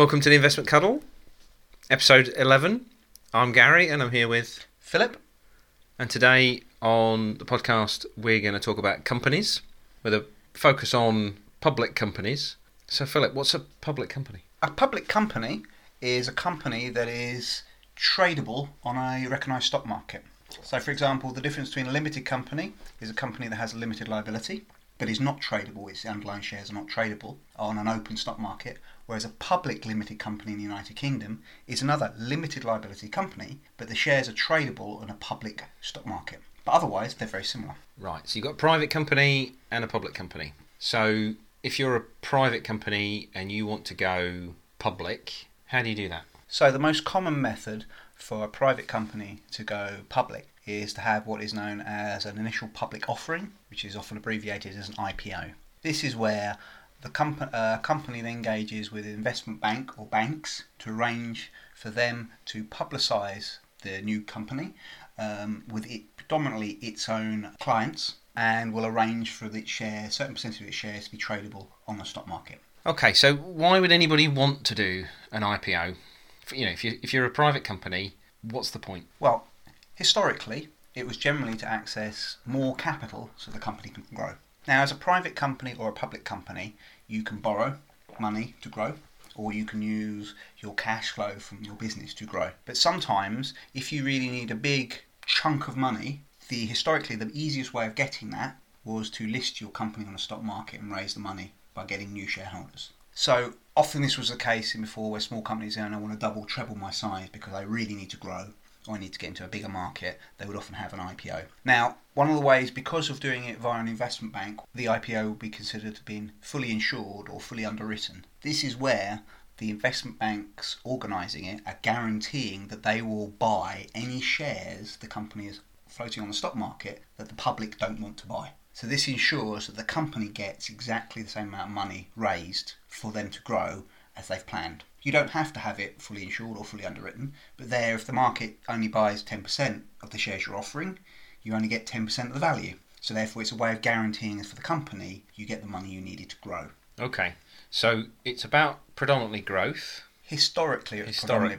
Welcome to the Investment Cuddle, episode 11. I'm Gary and I'm here with Philip? And today on the podcast, we're going to talk about companies with a focus on public companies. So, Philip, what's a public company? A public company is a company that is tradable on a recognised stock market. So, for example, the difference between a limited company is a company that has a limited liability but is not tradable, its underlying shares are not tradable on an open stock market, whereas a public limited company in the United Kingdom is another limited liability company, but the shares are tradable on a public stock market. But otherwise, they're very similar. Right, so you've got a private company and a public company. So, if you're a private company and you want to go public, how do you do that? So, the most common method for a private company to go public is to have what is known as an initial public offering, which is often abbreviated as an IPO. This is where the comp- uh, company then engages with an investment bank or banks to arrange for them to publicise the new company um, with it, predominantly its own clients and will arrange for its share, certain percentage of its shares to be tradable on the stock market. Okay, so why would anybody want to do an IPO? You know, if you if you're a private company, what's the point? Well, Historically, it was generally to access more capital so the company can grow. Now, as a private company or a public company, you can borrow money to grow, or you can use your cash flow from your business to grow. But sometimes, if you really need a big chunk of money, the historically the easiest way of getting that was to list your company on the stock market and raise the money by getting new shareholders. So often this was the case in before where small companies saying I want to double, treble my size because I really need to grow or need to get into a bigger market, they would often have an IPO. Now, one of the ways, because of doing it via an investment bank, the IPO will be considered to be fully insured or fully underwritten. This is where the investment banks organising it are guaranteeing that they will buy any shares the company is floating on the stock market that the public don't want to buy. So this ensures that the company gets exactly the same amount of money raised for them to grow as they've planned. You don't have to have it fully insured or fully underwritten, but there, if the market only buys 10% of the shares you're offering, you only get 10% of the value. So therefore, it's a way of guaranteeing for the company you get the money you needed to grow. Okay, so it's about predominantly growth. Historically, historically,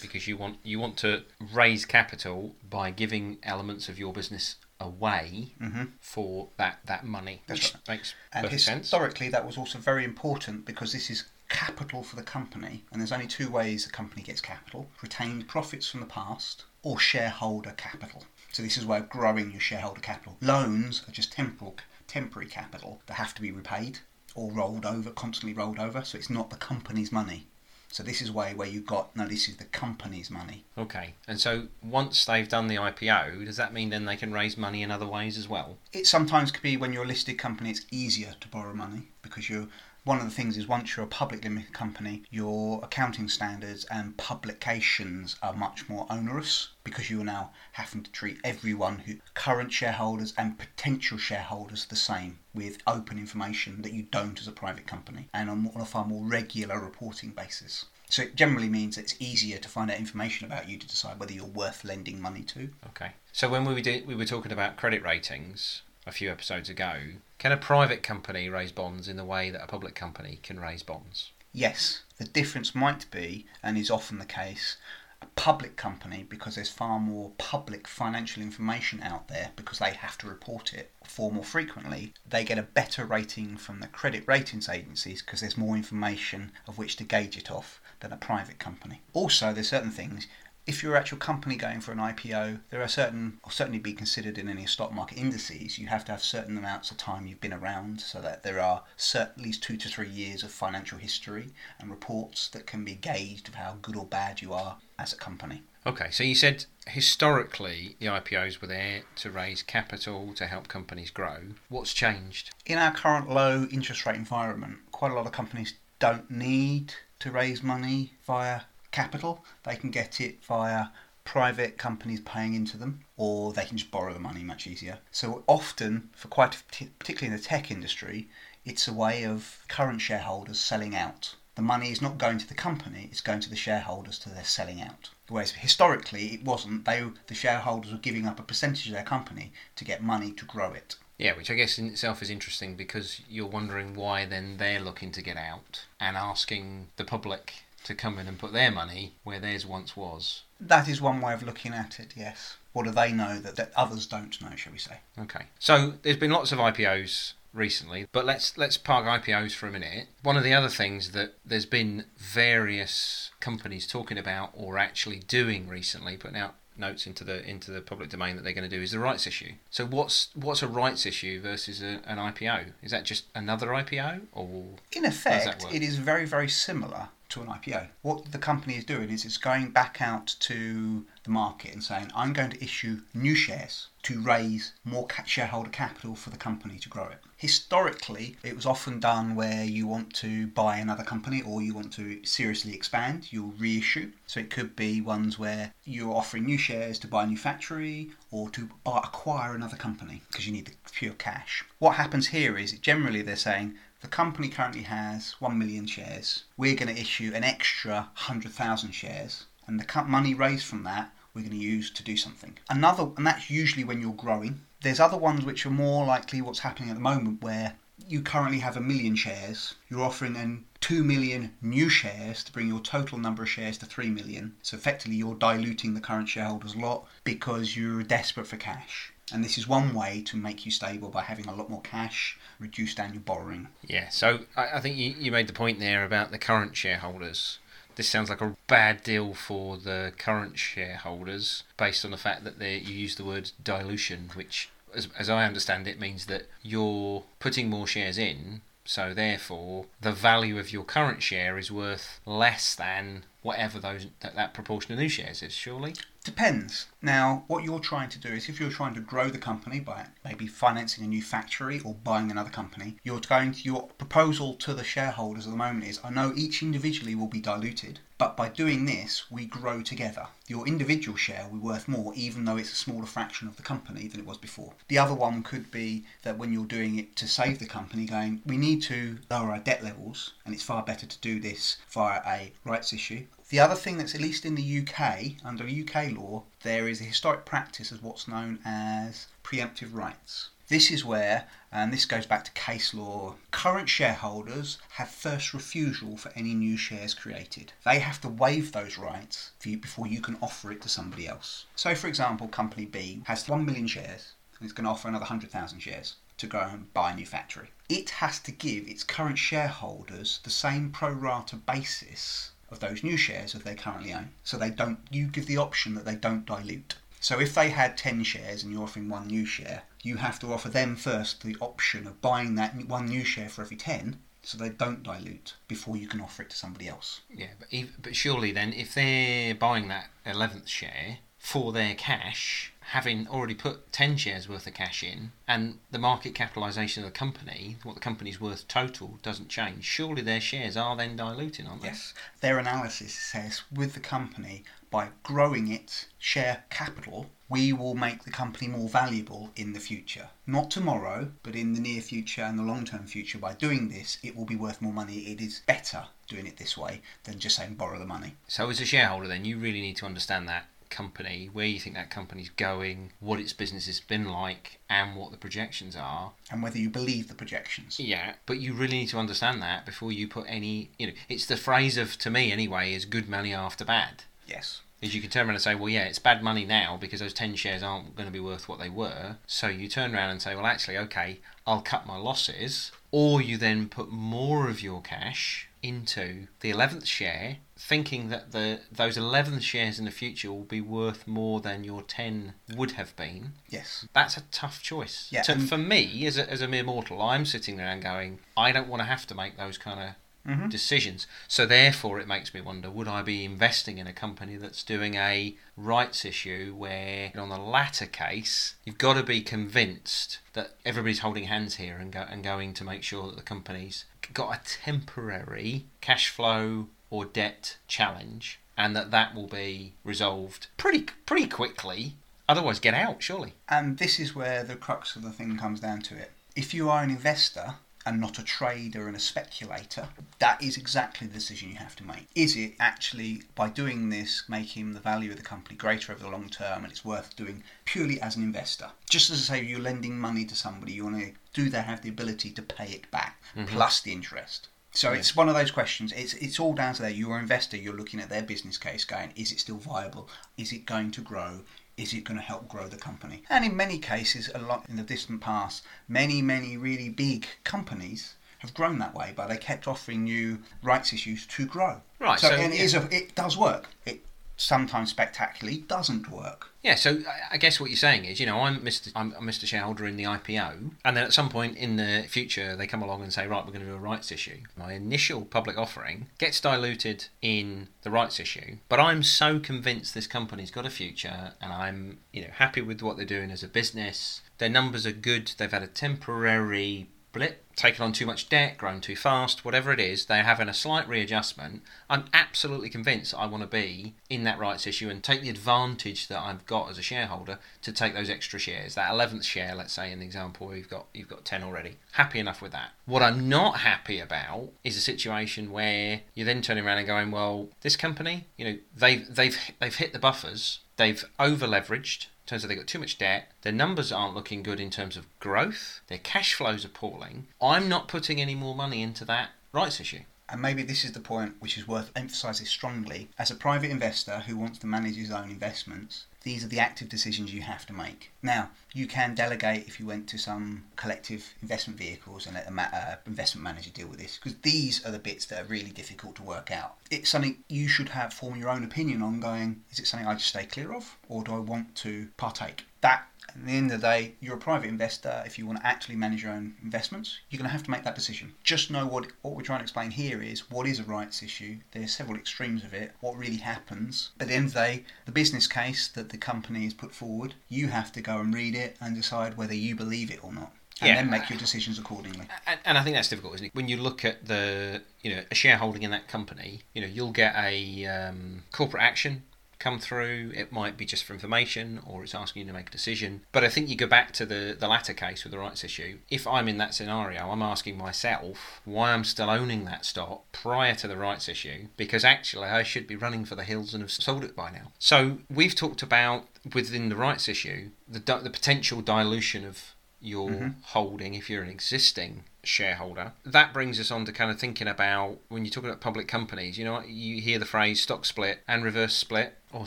because you want you want to raise capital by giving elements of your business away mm-hmm. for that that money, That's which right. makes and historically sense. that was also very important because this is capital for the company, and there's only two ways a company gets capital retained profits from the past or shareholder capital. So, this is where growing your shareholder capital. Loans are just temporal, temporary capital that have to be repaid or rolled over, constantly rolled over, so it's not the company's money. So this is way where you got no, this is the company's money. Okay, and so once they've done the IPO, does that mean then they can raise money in other ways as well? It sometimes could be when you're a listed company, it's easier to borrow money because you're one of the things is once you're a public limited company, your accounting standards and publications are much more onerous because you are now having to treat everyone who current shareholders and potential shareholders the same with open information that you don't as a private company and on a far more regular reporting basis. So it generally means it's easier to find out information about you to decide whether you're worth lending money to. Okay. So when we did, we were talking about credit ratings, a few episodes ago. Can a private company raise bonds in the way that a public company can raise bonds? Yes. The difference might be, and is often the case, a public company, because there's far more public financial information out there because they have to report it far more frequently, they get a better rating from the credit ratings agencies because there's more information of which to gauge it off than a private company. Also, there's certain things if you're actual company going for an IPO, there are certain, or certainly be considered in any stock market indices, you have to have certain amounts of time you've been around so that there are at least two to three years of financial history and reports that can be gauged of how good or bad you are as a company. Okay, so you said historically the IPOs were there to raise capital to help companies grow. What's changed? In our current low interest rate environment, quite a lot of companies don't need to raise money via capital. They can get it via private companies paying into them, or they can just borrow the money much easier. So often, for quite particularly in the tech industry, it's a way of current shareholders selling out. The money is not going to the company; it's going to the shareholders to their selling out. Whereas historically, it wasn't. They the shareholders were giving up a percentage of their company to get money to grow it. Yeah, which I guess in itself is interesting because you're wondering why then they're looking to get out and asking the public to come in and put their money where theirs once was. That is one way of looking at it, yes. What do they know that, that others don't know, shall we say? Okay. So there's been lots of IPOs recently, but let's let's park IPOs for a minute. One of the other things that there's been various companies talking about or actually doing recently, putting out notes into the into the public domain that they're going to do is the rights issue. So what's what's a rights issue versus a, an IPO? Is that just another IPO or in effect it is very very similar to an IPO. What the company is doing is it's going back out to the market and saying, I'm going to issue new shares to raise more shareholder capital for the company to grow it. Historically, it was often done where you want to buy another company or you want to seriously expand, you'll reissue. So it could be ones where you're offering new shares to buy a new factory or to buy, acquire another company because you need the pure cash. What happens here is generally they're saying, the company currently has 1 million shares. We're going to issue an extra 100,000 shares, and the money raised from that we're going to use to do something. Another, and that's usually when you're growing. There's other ones which are more likely what's happening at the moment where you currently have a million shares, you're offering then 2 million new shares to bring your total number of shares to 3 million. So effectively, you're diluting the current shareholders' lot because you're desperate for cash. And this is one way to make you stable by having a lot more cash, reduce down your borrowing. Yeah, so I, I think you, you made the point there about the current shareholders. This sounds like a bad deal for the current shareholders based on the fact that they, you use the word dilution, which, as, as I understand it, means that you're putting more shares in, so therefore the value of your current share is worth less than whatever those that, that proportion of new shares is, surely? Depends. Now, what you're trying to do is if you're trying to grow the company by maybe financing a new factory or buying another company, you're going to, your proposal to the shareholders at the moment is I know each individually will be diluted, but by doing this, we grow together. Your individual share will be worth more, even though it's a smaller fraction of the company than it was before. The other one could be that when you're doing it to save the company, going, we need to lower our debt levels, and it's far better to do this via a rights issue the other thing that's at least in the UK, under UK law, there is a historic practice of what's known as preemptive rights. This is where, and this goes back to case law, current shareholders have first refusal for any new shares created. They have to waive those rights you before you can offer it to somebody else. So, for example, Company B has 1 million shares and it's going to offer another 100,000 shares to go and buy a new factory. It has to give its current shareholders the same pro rata basis of those new shares that they currently own. So they don't. You give the option that they don't dilute. So if they had 10 shares and you're offering one new share, you have to offer them first the option of buying that one new share for every 10 so they don't dilute before you can offer it to somebody else. Yeah, but, if, but surely then if they're buying that 11th share for their cash, having already put 10 shares worth of cash in and the market capitalisation of the company, what the company's worth total, doesn't change, surely their shares are then diluting, aren't they? Yes. Their analysis says with the company, by growing its share capital, we will make the company more valuable in the future. Not tomorrow, but in the near future and the long term future. By doing this, it will be worth more money. It is better doing it this way than just saying borrow the money. So, as a shareholder, then you really need to understand that company, where you think that company's going, what its business has been like, and what the projections are. And whether you believe the projections. Yeah, but you really need to understand that before you put any, you know, it's the phrase of, to me anyway, is good money after bad. Yes. Is you can turn around and say, well, yeah, it's bad money now because those 10 shares aren't going to be worth what they were. So you turn around and say, well, actually, okay, I'll cut my losses. Or you then put more of your cash into the 11th share thinking that the those 11 shares in the future will be worth more than your 10 would have been yes that's a tough choice yeah, to, for me as a, as a mere mortal i'm sitting there and going i don't want to have to make those kind of Mm-hmm. decisions. So therefore, it makes me wonder: Would I be investing in a company that's doing a rights issue where, on the latter case, you've got to be convinced that everybody's holding hands here and go, and going to make sure that the company's got a temporary cash flow or debt challenge, and that that will be resolved pretty pretty quickly. Otherwise, get out surely. And this is where the crux of the thing comes down to it. If you are an investor and not a trader and a speculator, that is exactly the decision you have to make. Is it actually, by doing this, making the value of the company greater over the long term and it's worth doing purely as an investor? Just as I say, you're lending money to somebody, you want to do they have the ability to pay it back mm-hmm. plus the interest? So yeah. it's one of those questions. It's it's all down to that. You're an investor. You're looking at their business case, going, is it still viable? Is it going to grow? Is it going to help grow the company? And in many cases, a lot in the distant past, many many really big companies have grown that way, but they kept offering new rights issues to grow. Right. So, so it, yeah. a, it does work. It sometimes spectacularly doesn't work. Yeah, so I guess what you're saying is, you know, I'm Mr. I'm Mr. Shareholder in the IPO, and then at some point in the future they come along and say, right, we're going to do a rights issue. My initial public offering gets diluted in the rights issue, but I'm so convinced this company's got a future, and I'm, you know, happy with what they're doing as a business. Their numbers are good. They've had a temporary blip, taken on too much debt, grown too fast, whatever it is, they're having a slight readjustment. I'm absolutely convinced I want to be in that rights issue and take the advantage that I've got as a shareholder to take those extra shares. That eleventh share, let's say in the example, you've got you've got ten already. Happy enough with that. What I'm not happy about is a situation where you're then turning around and going, well, this company, you know, they've they've they've hit the buffers, they've over leveraged turns out they've got too much debt. Their numbers aren't looking good in terms of growth. Their cash flow's are appalling. I'm not putting any more money into that rights issue. And maybe this is the point which is worth emphasising strongly. As a private investor who wants to manage his own investments, these are the active decisions you have to make. Now, you can delegate if you went to some collective investment vehicles and let an uh, investment manager deal with this, because these are the bits that are really difficult to work out. It's something you should have form your own opinion on. Going, is it something I just stay clear of, or do I want to partake? That at the end of the day, you're a private investor. If you want to actually manage your own investments, you're going to have to make that decision. Just know what what we're trying to explain here is what is a rights issue. There's several extremes of it. What really happens. At the end of the day, the business case that the company has put forward, you have to go and read it and decide whether you believe it or not and yeah. then make your decisions accordingly. And, and, I think that's difficult, isn't it? When you look at the, you know, a shareholding in that company, you know, you'll get a um, corporate action come through. It might be just for information or it's asking you to make a decision. But I think you go back to the, the latter case with the rights issue. If I'm in that scenario, I'm asking myself why I'm still owning that stock prior to the rights issue because actually I should be running for the hills and have sold it by now. So we've talked about within the rights issue the, the potential dilution of your mm-hmm. holding if you're an existing shareholder. That brings us on to kind of thinking about when you're talking about public companies, you know, you hear the phrase stock split and reverse split, or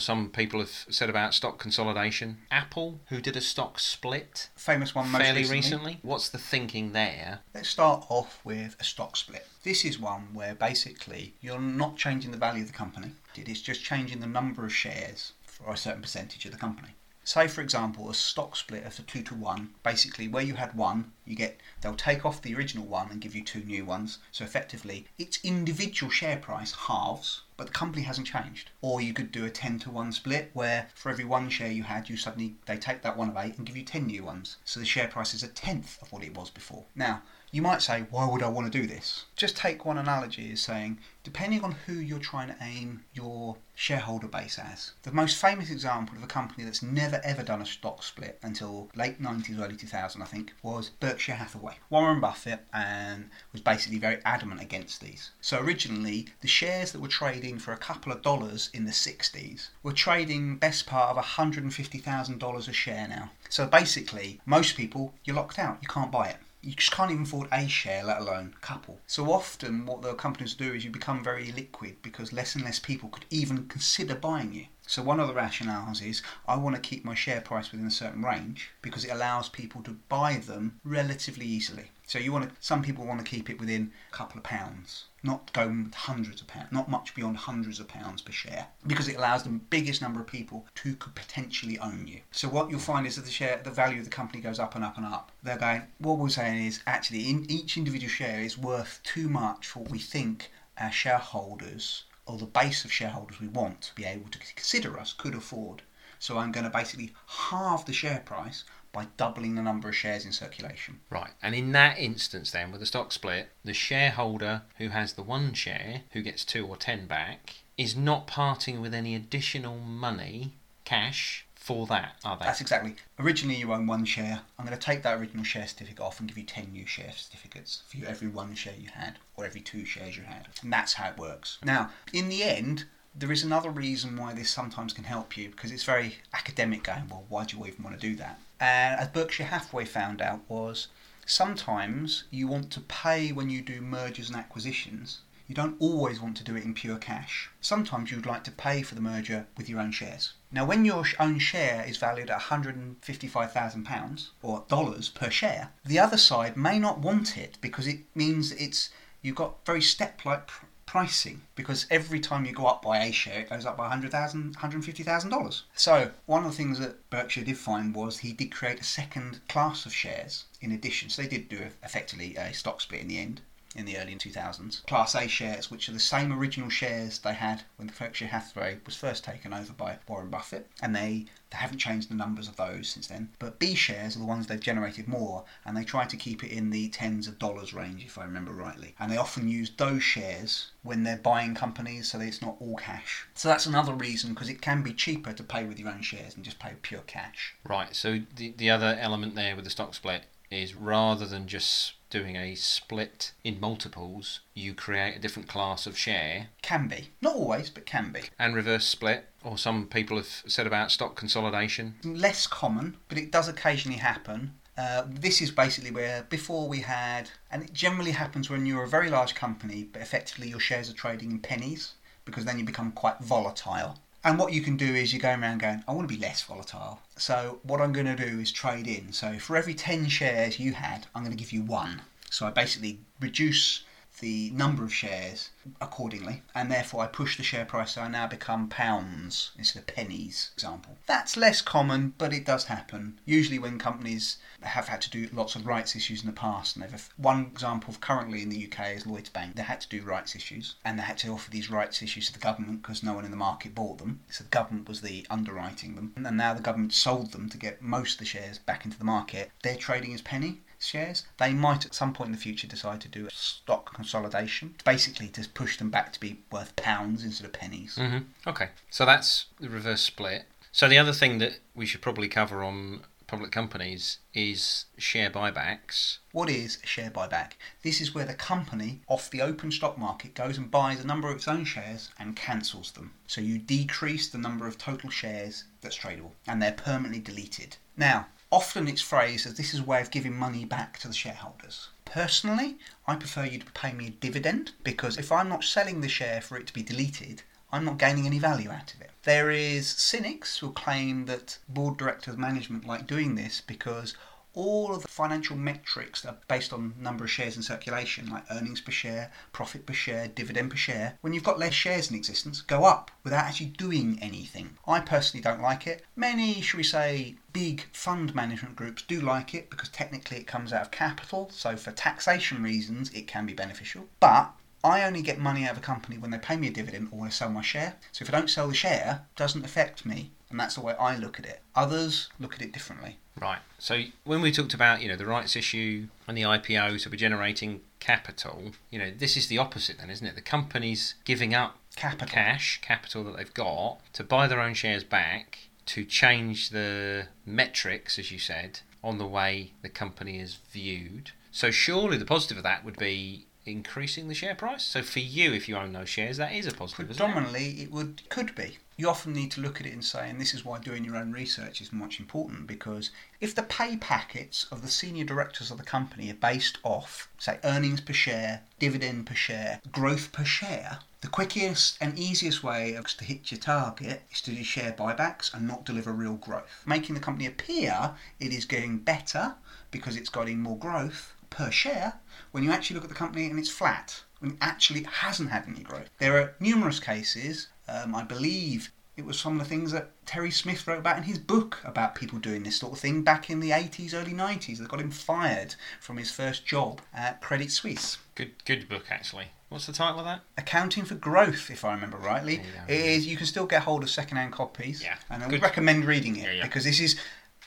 some people have said about stock consolidation. Apple, who did a stock split, famous one fairly recently. recently. What's the thinking there? Let's start off with a stock split. This is one where basically you're not changing the value of the company. It is just changing the number of shares for a certain percentage of the company say for example a stock split of a two to one basically where you had one you get they'll take off the original one and give you two new ones so effectively its individual share price halves but the company hasn't changed. Or you could do a 10 to 1 split where for every one share you had you suddenly they take that one eight and give you 10 new ones. So the share price is a tenth of what it was before. Now you might say, why would I want to do this? Just take one analogy as saying, depending on who you're trying to aim your shareholder base as. The most famous example of a company that's never ever done a stock split until late 90s, early 2000s, I think, was Berkshire Hathaway. Warren Buffett and was basically very adamant against these. So originally, the shares that were trading for a couple of dollars in the 60s were trading best part of $150,000 a share now. So basically, most people, you're locked out. You can't buy it you just can't even afford a share, let alone a couple. So often, what the companies do is you become very liquid because less and less people could even consider buying you. So one of the rationales is I want to keep my share price within a certain range because it allows people to buy them relatively easily. So you want to, some people want to keep it within a couple of pounds, not go hundreds of pounds, not much beyond hundreds of pounds per share, because it allows the biggest number of people to could potentially own you. So what you'll find is that the share, the value of the company goes up and up and up. They're going. What we're saying is actually, in each individual share is worth too much for what we think our shareholders or the base of shareholders we want to be able to consider us could afford. So I'm going to basically halve the share price by doubling the number of shares in circulation. Right, and in that instance, then with a stock split, the shareholder who has the one share, who gets two or ten back, is not parting with any additional money, cash, for that, are they? That's exactly. Originally, you own one share. I'm going to take that original share certificate off and give you 10 new share certificates for every one share you had or every two shares you had. And that's how it works. Now, in the end, there is another reason why this sometimes can help you because it's very academic going, well, why do you even want to do that? And as Berkshire Hathaway found out was Sometimes you want to pay when you do mergers and acquisitions. You don't always want to do it in pure cash. Sometimes you'd like to pay for the merger with your own shares. Now, when your own share is valued at £155,000 or dollars per share, the other side may not want it because it means it's you've got very step-like pricing because every time you go up by a share, it goes up by $100,000, $150,000. So, one of the things that Berkshire did find was he did create a second class of shares in addition. So, they did do effectively a stock split in the end in the early 2000s. Class A shares, which are the same original shares they had when the Berkshire Hathaway was first taken over by Warren Buffett, and they, they haven't changed the numbers of those since then. But B shares are the ones they've generated more, and they try to keep it in the tens of dollars range, if I remember rightly. And they often use those shares when they're buying companies, so it's not all cash. So that's another reason, because it can be cheaper to pay with your own shares than just pay pure cash. Right. So the the other element there with the stock split is rather than just doing a split in multiples, you create a different class of share. Can be. Not always, but can be. And reverse split, or some people have said about stock consolidation. Less common, but it does occasionally happen. Uh, this is basically where before we had, and it generally happens when you're a very large company, but effectively your shares are trading in pennies because then you become quite volatile. And what you can do is you're going around going, I want to be less volatile. So what I'm going to do is trade in. So for every 10 shares you had, I'm going to give you one. So I basically reduce the number of shares accordingly, and therefore I push the share price so I now become pounds instead of pennies, example. That's less common, but it does happen. Usually when companies have had to do lots of rights issues in the past, and they've one example currently in the UK is Lloyds Bank. They had to do rights issues, and they had to offer these rights issues to the government because no one in the market bought them. So the government was the underwriting them, and now the government sold them to get most of the shares back into the market. They're trading as penny shares. They might at some point in the future decide to do a stock consolidation, basically to push them back to be worth pounds instead of pennies. Mm-hmm. Okay, so that's the reverse split. So the other thing that we should probably cover on public companies is share buybacks. What is a share buyback? This is where the company off the open stock market goes and buys a number of its own shares and cancels them. So you decrease the number of total shares that's tradable and they're permanently deleted. Now, Often it's phrased as this is a way of giving money back to the shareholders. Personally, I prefer you to pay me a dividend because if I'm not selling the share for it to be deleted, I'm not gaining any value out of it. There is cynics who claim that board directors management like doing this because all of the financial metrics that are based on number of shares in circulation, like earnings per share, profit per share, dividend per share, when you've got less shares in existence, go up without actually doing anything. I personally don't like it. Many, should we say, big fund management groups do like it because technically it comes out of capital, so for taxation reasons it can be beneficial. But I only get money out of a company when they pay me a dividend or when I sell my share. So if I don't sell the share, it doesn't affect me. And that's the way I look at it. Others look at it differently. Right. So when we talked about you know the rights issue and the IPO, so we're generating capital. You know this is the opposite then, isn't it? The company's giving up capital. cash, capital that they've got to buy their own shares back to change the metrics, as you said, on the way the company is viewed. So surely the positive of that would be increasing the share price. So for you, if you own those shares, that is a positive. Predominantly, it? it would could be you often need to look at it and say, and this is why doing your own research is much important because if the pay packets of the senior directors of the company are based off, say, earnings per share, dividend per share, growth per share, the quickest and easiest way to hit your target is to do share buybacks and not deliver real growth, making the company appear it is getting better because it's getting more growth per share when you actually look at the company and it's flat when it actually hasn't had any growth. There are numerous cases um, I believe it was some of the things that Terry Smith wrote about in his book about people doing this sort of thing back in the 80s, early 90s. That got him fired from his first job at Credit Suisse. Good, good book actually. What's the title of that? Accounting for Growth, if I remember rightly. Yeah, it is. You can still get hold of second-hand copies. Yeah. And I would recommend reading it yeah, because this is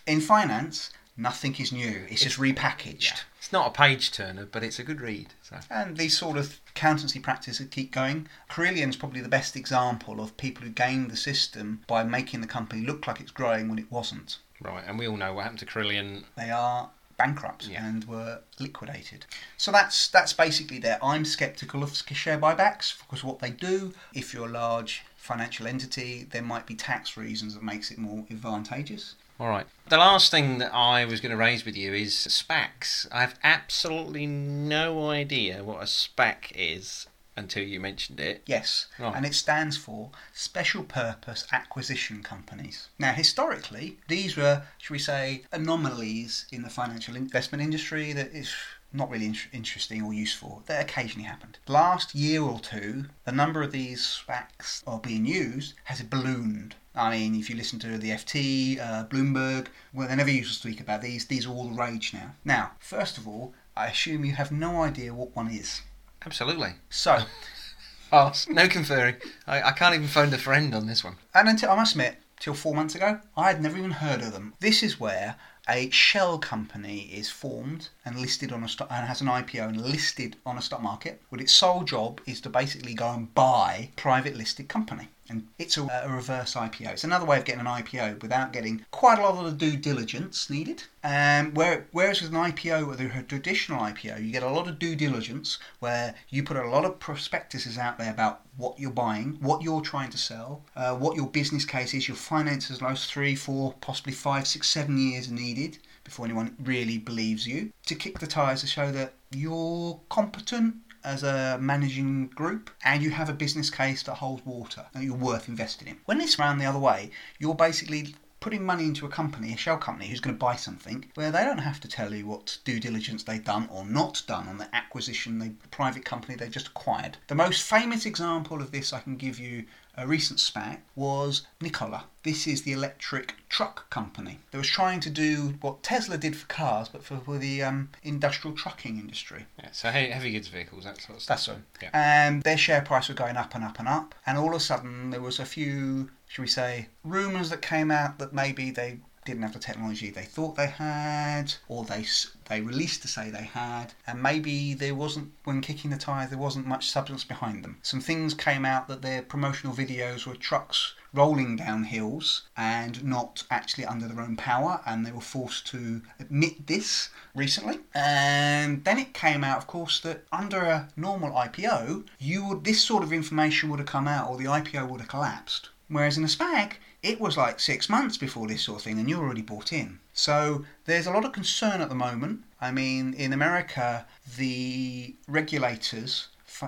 in finance. Nothing is new. It's, just repackaged. It's not a page turner, but it's a good read. So. And these sort of accountancy practices keep going. Carillion's probably the best example of people who gained the system by making the company look like it's growing when it wasn't. Right, and we all know what happened to Carillion. They are bankrupt yeah. and were liquidated. So that's that's basically there. I'm sceptical of share buybacks because what they do, if you're a large financial entity, there might be tax reasons that makes it more advantageous. All right. The last thing that I was going to raise with you is SPACs. I have absolutely no idea what a SPAC is until you mentioned it. Yes, oh. and it stands for Special Purpose Acquisition Companies. Now, historically, these were, should we say, anomalies in the financial investment industry that is not really in- interesting or useful. That occasionally happened. Last year or two, the number of these SPACs are being used has ballooned. I mean, if you listen to the FT, uh, Bloomberg, well, they never used to speak about these. These are all the rage now. Now, first of all, I assume you have no idea what one is. Absolutely. So, pass. No conferring. I, I can't even phone a friend on this one. And until I must admit, till four months ago, I had never even heard of them. This is where a shell company is formed and listed on a stock and has an IPO and listed on a stock market. But its sole job is to basically go and buy private listed company and it's a, a, reverse IPO. It's another way of getting an IPO without getting quite a lot of the due diligence needed. Um, where, whereas with an IPO, with a traditional IPO, you get a lot of due diligence where you put a lot of prospectuses out there about what you're buying, what you're trying to sell, uh, what your business case is, your finances, those three, four, possibly five, six, seven years needed before anyone really believes you to kick the tires to show that you're competent as a managing group and you have a business case that holds water that you're worth investing in. When it's round the other way, you're basically putting money into a company, a shell company, who's going to buy something where they don't have to tell you what due diligence they've done or not done on the acquisition, the private company they just acquired. The most famous example of this I can give you a recent SPAC was Nikola. This is the electric truck company that was trying to do what Tesla did for cars, but for, for the um, industrial trucking industry. Yeah, so heavy goods vehicles, that sort of stuff. That's right. Yeah. And their share price was going up and up and up, and all of a sudden there was a few, should we say, rumours that came out that maybe they didn't have the technology they thought they had, or they they released to say they had, and maybe there wasn't when kicking the tires there wasn't much substance behind them. Some things came out that their promotional videos were trucks rolling down hills and not actually under their own power, and they were forced to admit this recently. And then it came out, of course, that under a normal IPO, you would this sort of information would have come out, or the IPO would have collapsed. Whereas in a SPAC, it was like six months before this sort of thing, and you're already bought in. So there's a lot of concern at the moment. I mean, in America, the regulators,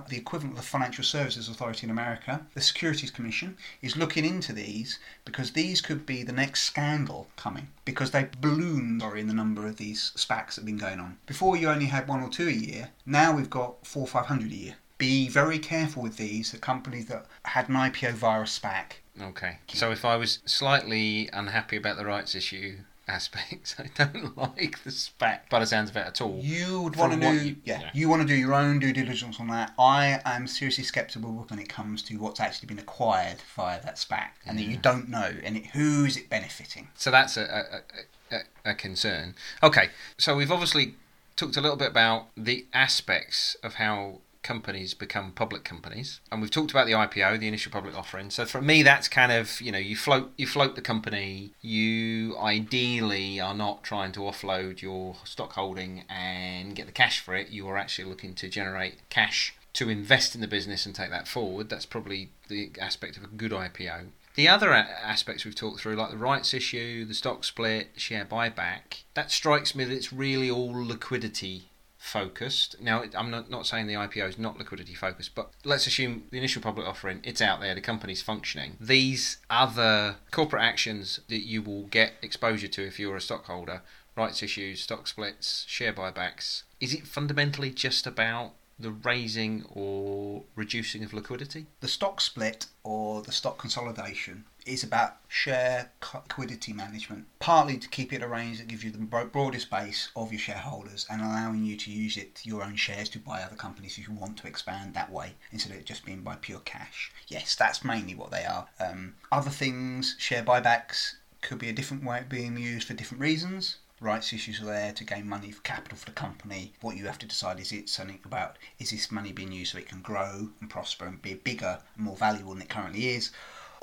the equivalent of the Financial Services Authority in America, the Securities Commission, is looking into these because these could be the next scandal coming because they ballooned sorry, in the number of these SPACs that have been going on. Before you only had one or two a year, now we've got four or five hundred a year. Be very careful with these, the companies that had an IPO via a SPAC Okay. So if I was slightly unhappy about the rights issue aspects, I don't like the SPAC by the sounds of it at all. You would want to do, you, yeah, yeah, you want to do your own due diligence on that. I am seriously sceptical when it comes to what's actually been acquired via that SPAC, and yeah. that you don't know, and it, who is it benefiting. So that's a, a, a, a concern. Okay, so we've obviously talked a little bit about the aspects of how companies become public companies. And we've talked about the IPO, the initial public offering. So for me, that's kind of you know you float you float the company. You ideally are not trying to offload your stock holding and get the cash for it. You are actually looking to generate cash to invest in the business and take that forward. That's probably the aspect of a good IPO. The other aspects we've talked through, like the rights issue, the stock split, share buyback, that strikes me that it's really all liquidity focused. Now, I'm not, not saying the IPO is not liquidity focused, but let's assume the initial public offering, it's out there, the company's functioning. These other corporate actions that you will get exposure to if you're a stockholder, rights issues, stock splits, share buybacks, is it fundamentally just about the raising or reducing of liquidity? The stock split or the stock consolidation is about share liquidity management, partly to keep it arranged that gives you the broadest base of your shareholders and allowing you to use it your own shares to buy other companies if you want to expand that way instead of it just being by pure cash. Yes, that's mainly what they are. Um, other things, share buybacks could be a different way of being used for different reasons rights issues are there to gain money for capital for the company. What you have to decide is it something about is this money being used so it can grow and prosper and be bigger and more valuable than it currently is,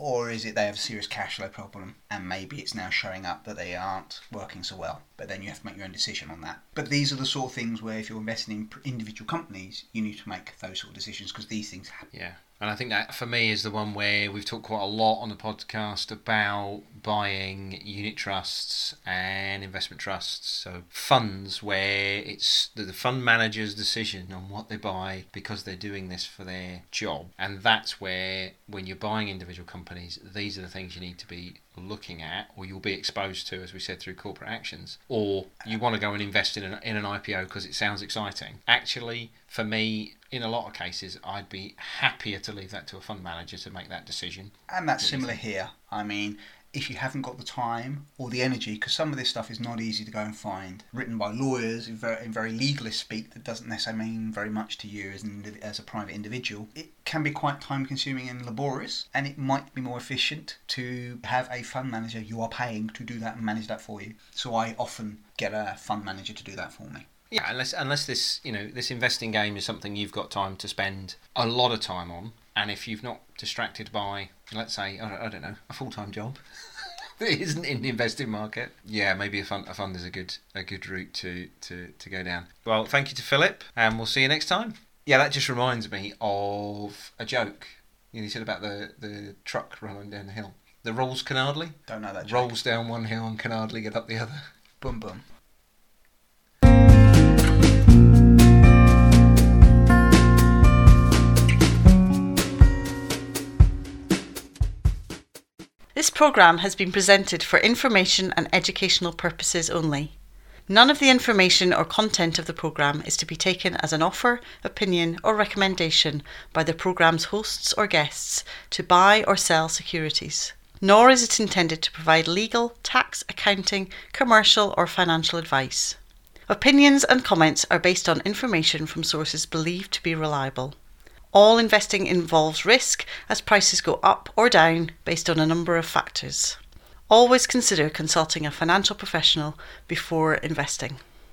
or is it they have a serious cash flow problem and maybe it's now showing up that they aren't working so well? But then you have to make your own decision on that. But these are the sort of things where if you're investing in individual companies, you need to make those sort of decisions because these things happen. Yeah. And I think that for me is the one where we've talked quite a lot on the podcast about buying unit trusts and investment trusts. So funds where it's the fund manager's decision on what they buy because they're doing this for their job. And that's where, when you're buying individual companies, these are the things you need to be looking at or you'll be exposed to, as we said, through corporate actions. Or you want to go and invest in an, in an IPO because it sounds exciting. Actually, for me, in a lot of cases, I'd be happier to leave that to a fund manager to make that decision. And that's similar here. I mean, if you haven't got the time or the energy, because some of this stuff is not easy to go and find, written by lawyers in very, in very legalist speak that doesn't necessarily mean very much to you as, an, as a private individual, it can be quite time consuming and laborious, and it might be more efficient to have a fund manager you are paying to do that and manage that for you. So I often get a fund manager to do that for me. Yeah, unless unless this you know this investing game is something you've got time to spend a lot of time on, and if you've not distracted by let's say I don't know a full time job that isn't in the investing market, yeah, maybe a fund a fund is a good a good route to to to go down. Well, thank you to Philip, and we'll see you next time. Yeah, that just reminds me of a joke. You, know, you said about the the truck rolling down the hill. The rolls can hardly. Don't know that. Joke. Rolls down one hill and can hardly get up the other. Boom boom. Programme has been presented for information and educational purposes only. None of the information or content of the programme is to be taken as an offer, opinion, or recommendation by the programme's hosts or guests to buy or sell securities. Nor is it intended to provide legal, tax, accounting, commercial, or financial advice. Opinions and comments are based on information from sources believed to be reliable. All investing involves risk as prices go up or down based on a number of factors. Always consider consulting a financial professional before investing.